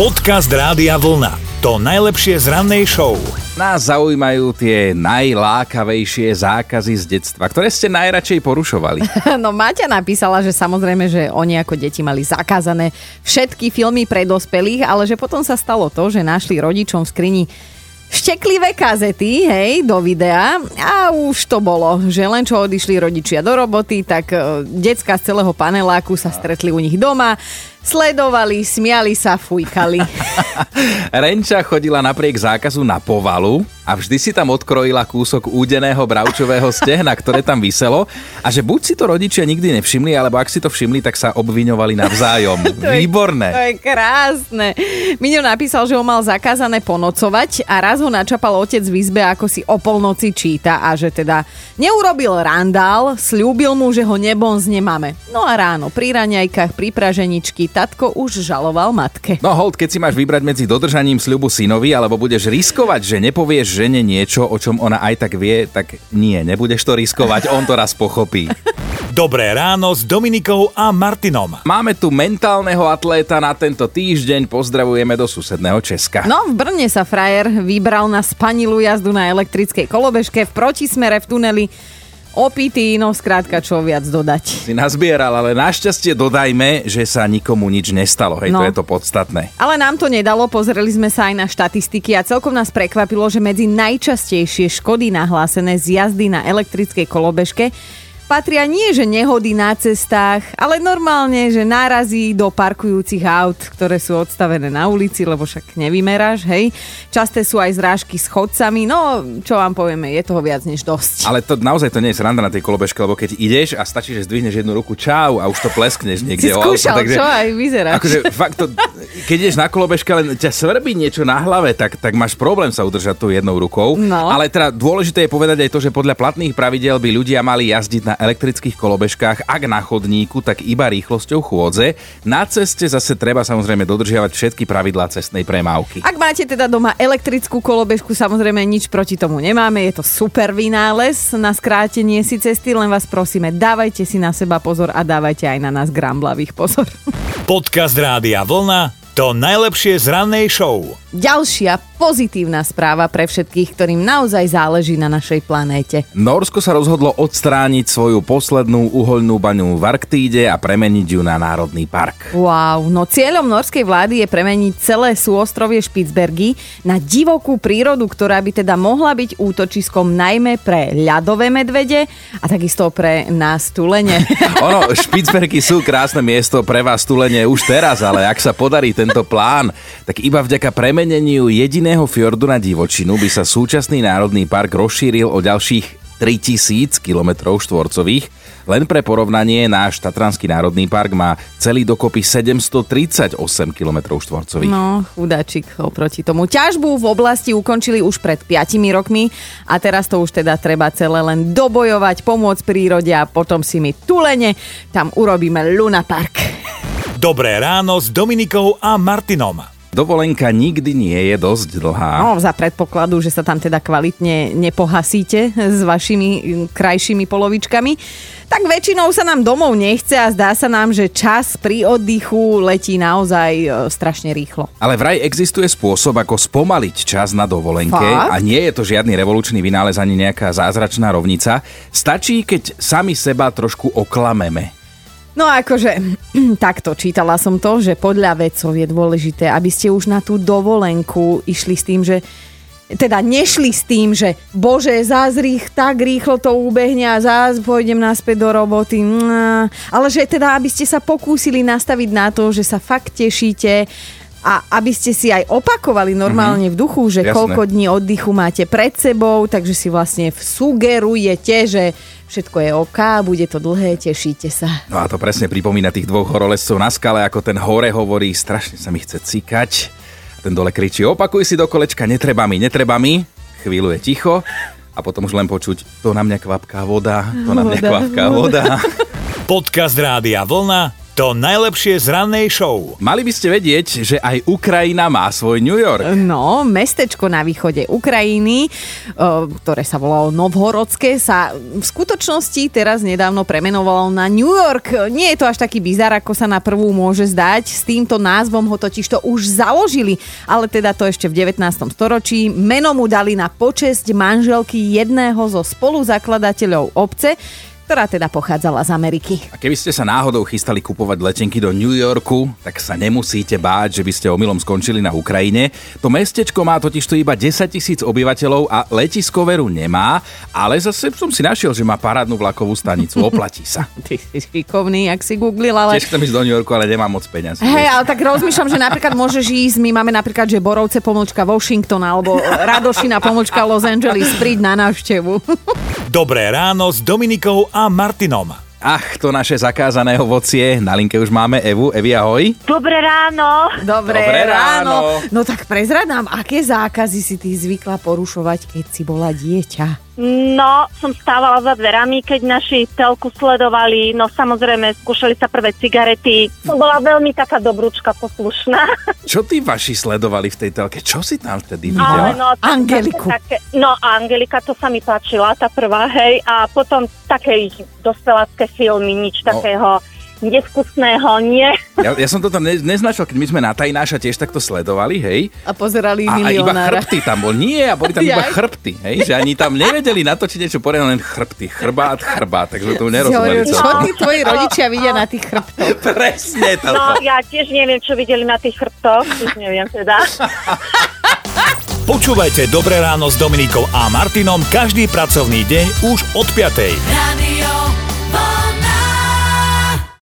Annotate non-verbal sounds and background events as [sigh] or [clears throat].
Podcast Rádia Vlna. To najlepšie z rannej show. Nás zaujímajú tie najlákavejšie zákazy z detstva, ktoré ste najradšej porušovali. [laughs] No Maťa napísala, že samozrejme, že oni ako deti mali zakázané všetky filmy pre dospelých, ale že potom sa stalo to, že našli rodičom v skrini šteklivé kazety, hej, do videa a už to bolo, že len čo odišli rodičia do roboty, tak e, decka z celého paneláku sa stretli u nich doma, sledovali, smiali sa, fujkali. [laughs] Renča chodila napriek zákazu na povalu a vždy si tam odkrojila kúsok údeného bravčového stehna, ktoré tam vyselo a že buď si to rodičia nikdy nevšimli, alebo ak si to všimli, tak sa obviňovali navzájom. [laughs] Výborné. To je krásne. Miňo napísal, že ho mal zakázané ponocovať a raz ho načapal otec v izbe, ako si o polnoci číta a že teda neurobil randál, slúbil mu, že ho nebonzne máme. No a ráno pri raňajkách, pri praženičky, tatko už žaloval matke. No hold, keď si máš vybrať medzi dodržaním sľubu synovi, alebo budeš riskovať, že nepovieš žene niečo, o čom ona aj tak vie, tak nie, nebudeš to riskovať, on to raz pochopí. Dobré ráno s Dominikou a Martinom. Máme tu mentálneho atléta na tento týždeň, pozdravujeme do susedného Česka. No, v Brne sa frajer vybral na spanilú jazdu na elektrickej kolobežke v protismere v tuneli opitý, no skrátka čo viac dodať. Si nazbieral, ale našťastie dodajme, že sa nikomu nič nestalo, hej, no. to je to podstatné. Ale nám to nedalo, pozreli sme sa aj na štatistiky a celkom nás prekvapilo, že medzi najčastejšie škody nahlásené z jazdy na elektrickej kolobežke patria nie, že nehody na cestách, ale normálne, že nárazí do parkujúcich aut, ktoré sú odstavené na ulici, lebo však nevymeráš, hej. Časté sú aj zrážky s chodcami, no čo vám povieme, je toho viac než dosť. Ale to naozaj to nie je sranda na tej kolobežke, lebo keď ideš a stačí, že zdvihneš jednu ruku, čau a už to pleskneš niekde. Si skúšal, takže, čo aj vyzeráš. Akože fakt to, keď ideš na kolobežke, len ťa svrbí niečo na hlave, tak, tak máš problém sa udržať tou jednou rukou. No. Ale teda dôležité je povedať aj to, že podľa platných pravidel by ľudia mali jazdiť na elektrických kolobežkách, ak na chodníku, tak iba rýchlosťou chôdze. Na ceste zase treba samozrejme dodržiavať všetky pravidlá cestnej premávky. Ak máte teda doma elektrickú kolobežku, samozrejme nič proti tomu nemáme, je to super vynález na skrátenie si cesty, len vás prosíme, dávajte si na seba pozor a dávajte aj na nás gramblavých pozor. Podcast Rádia Vlna to najlepšie z rannej show. Ďalšia pozitívna správa pre všetkých, ktorým naozaj záleží na našej planéte. Norsko sa rozhodlo odstrániť svoju poslednú uhoľnú baňu v Arktíde a premeniť ju na národný park. Wow, no cieľom norskej vlády je premeniť celé súostrovie Špicbergy na divokú prírodu, ktorá by teda mohla byť útočiskom najmä pre ľadové medvede a takisto pre nás tulene. [laughs] ono, Špicbergy sú krásne miesto pre vás tulene už teraz, ale ak sa podarí tento plán, tak iba vďaka premeneniu jediného fjordu na divočinu by sa súčasný národný park rozšíril o ďalších 3000 km štvorcových. Len pre porovnanie, náš Tatranský národný park má celý dokopy 738 km štvorcových. No, chudáčik oproti tomu. Ťažbu v oblasti ukončili už pred 5 rokmi a teraz to už teda treba celé len dobojovať, pomôcť prírode a potom si my tulene tam urobíme Luna Park. Dobré ráno s Dominikou a Martinom. Dovolenka nikdy nie je dosť dlhá. No, za predpokladu, že sa tam teda kvalitne nepohasíte s vašimi krajšími polovičkami. Tak väčšinou sa nám domov nechce a zdá sa nám, že čas pri oddychu letí naozaj e, strašne rýchlo. Ale vraj existuje spôsob, ako spomaliť čas na dovolenke Fakt? a nie je to žiadny revolučný vynález ani nejaká zázračná rovnica. Stačí, keď sami seba trošku oklameme. No akože, [clears throat] takto čítala som to, že podľa vedcov je dôležité, aby ste už na tú dovolenku išli s tým, že teda nešli s tým, že bože, zás rých, tak rýchlo to ubehne a zás pôjdem naspäť do roboty. Ale že teda, aby ste sa pokúsili nastaviť na to, že sa fakt tešíte a aby ste si aj opakovali normálne v duchu, že Jasné. koľko dní oddychu máte pred sebou, takže si vlastne sugerujete, že všetko je OK, bude to dlhé, tešíte sa. No a to presne pripomína tých dvoch horolezcov na skale, ako ten hore hovorí, strašne sa mi chce cikať. Ten dole kričí, opakuj si do kolečka, netreba mi, netreba mi. Chvíľu je ticho a potom už len počuť, to na mňa kvapká voda, to na mňa Voda, kvapká voda. Podcast Rádia Vlna To najlepšie z rannej show. Mali by ste vedieť, že aj Ukrajina má svoj New York. No, mestečko na východe Ukrajiny, o, ktoré sa volalo Novhorodské, sa v skutočnosti teraz nedávno premenovalo na New York. Nie je to až taký bizar, ako sa na prvú môže zdať. S týmto názvom ho totiž to už založili, ale teda to ešte v 19. storočí. Meno mu dali na počesť manželky jedného zo spoluzakladateľov obce, ktorá teda pochádzala z Ameriky. A keby ste sa náhodou chystali kupovať letenky do New Yorku, tak sa nemusíte báť, že by ste omylom skončili na Ukrajine. To mestečko má totiž tu iba 10 tisíc obyvateľov a letisko veru nemá, ale zase som si našiel, že má parádnu vlakovú stanicu, [laughs] oplatí sa. Ty si šikovný, ak si googlil, ale... Tiež chcem ísť do New Yorku, ale nemám moc peňazí. Hej, ale tak rozmýšľam, že napríklad môžeš ísť, my máme napríklad, že Borovce pomlčka Washington alebo Radošina pomlčka Los Angeles, príď na návštevu. [laughs] Dobré ráno s Dominikou a Martinom. Ach, to naše zakázané ovocie. Na linke už máme Evu. Evi, ahoj. Dobré ráno. Dobré, Dobré ráno. ráno. No tak prezrad nám, aké zákazy si ty zvykla porušovať, keď si bola dieťa? No, som stávala za dverami, keď naši telku sledovali. No samozrejme, skúšali sa prvé cigarety. Som bola veľmi taká dobrúčka, poslušná. [laughs] Čo tí vaši sledovali v tej telke? Čo si tam vtedy Ale videla? no, to- Angeliku. Také, no, Angelika, to sa mi páčila, tá prvá, hej. A potom také ich dospelácké filmy, nič No. takého nevkusného, nie. Ja, ja som toto ne, neznačil, keď my sme na Tajnáša tiež takto sledovali, hej. A pozerali A, a iba milionára. chrbty tam bol. Nie, a boli tam [laughs] iba chrbty, hej. Že ani tam nevedeli natočiť niečo poriadne, len chrbty. Chrbát, chrbát, takže to nerozumeli. čo tí tvoji rodičia vidia na tých chrbtoch? [laughs] Presne to. No, ja tiež neviem, čo videli na tých chrbtoch, už neviem teda. [laughs] Počúvajte Dobré ráno s Dominikou a Martinom každý pracovný deň už od 5. Radio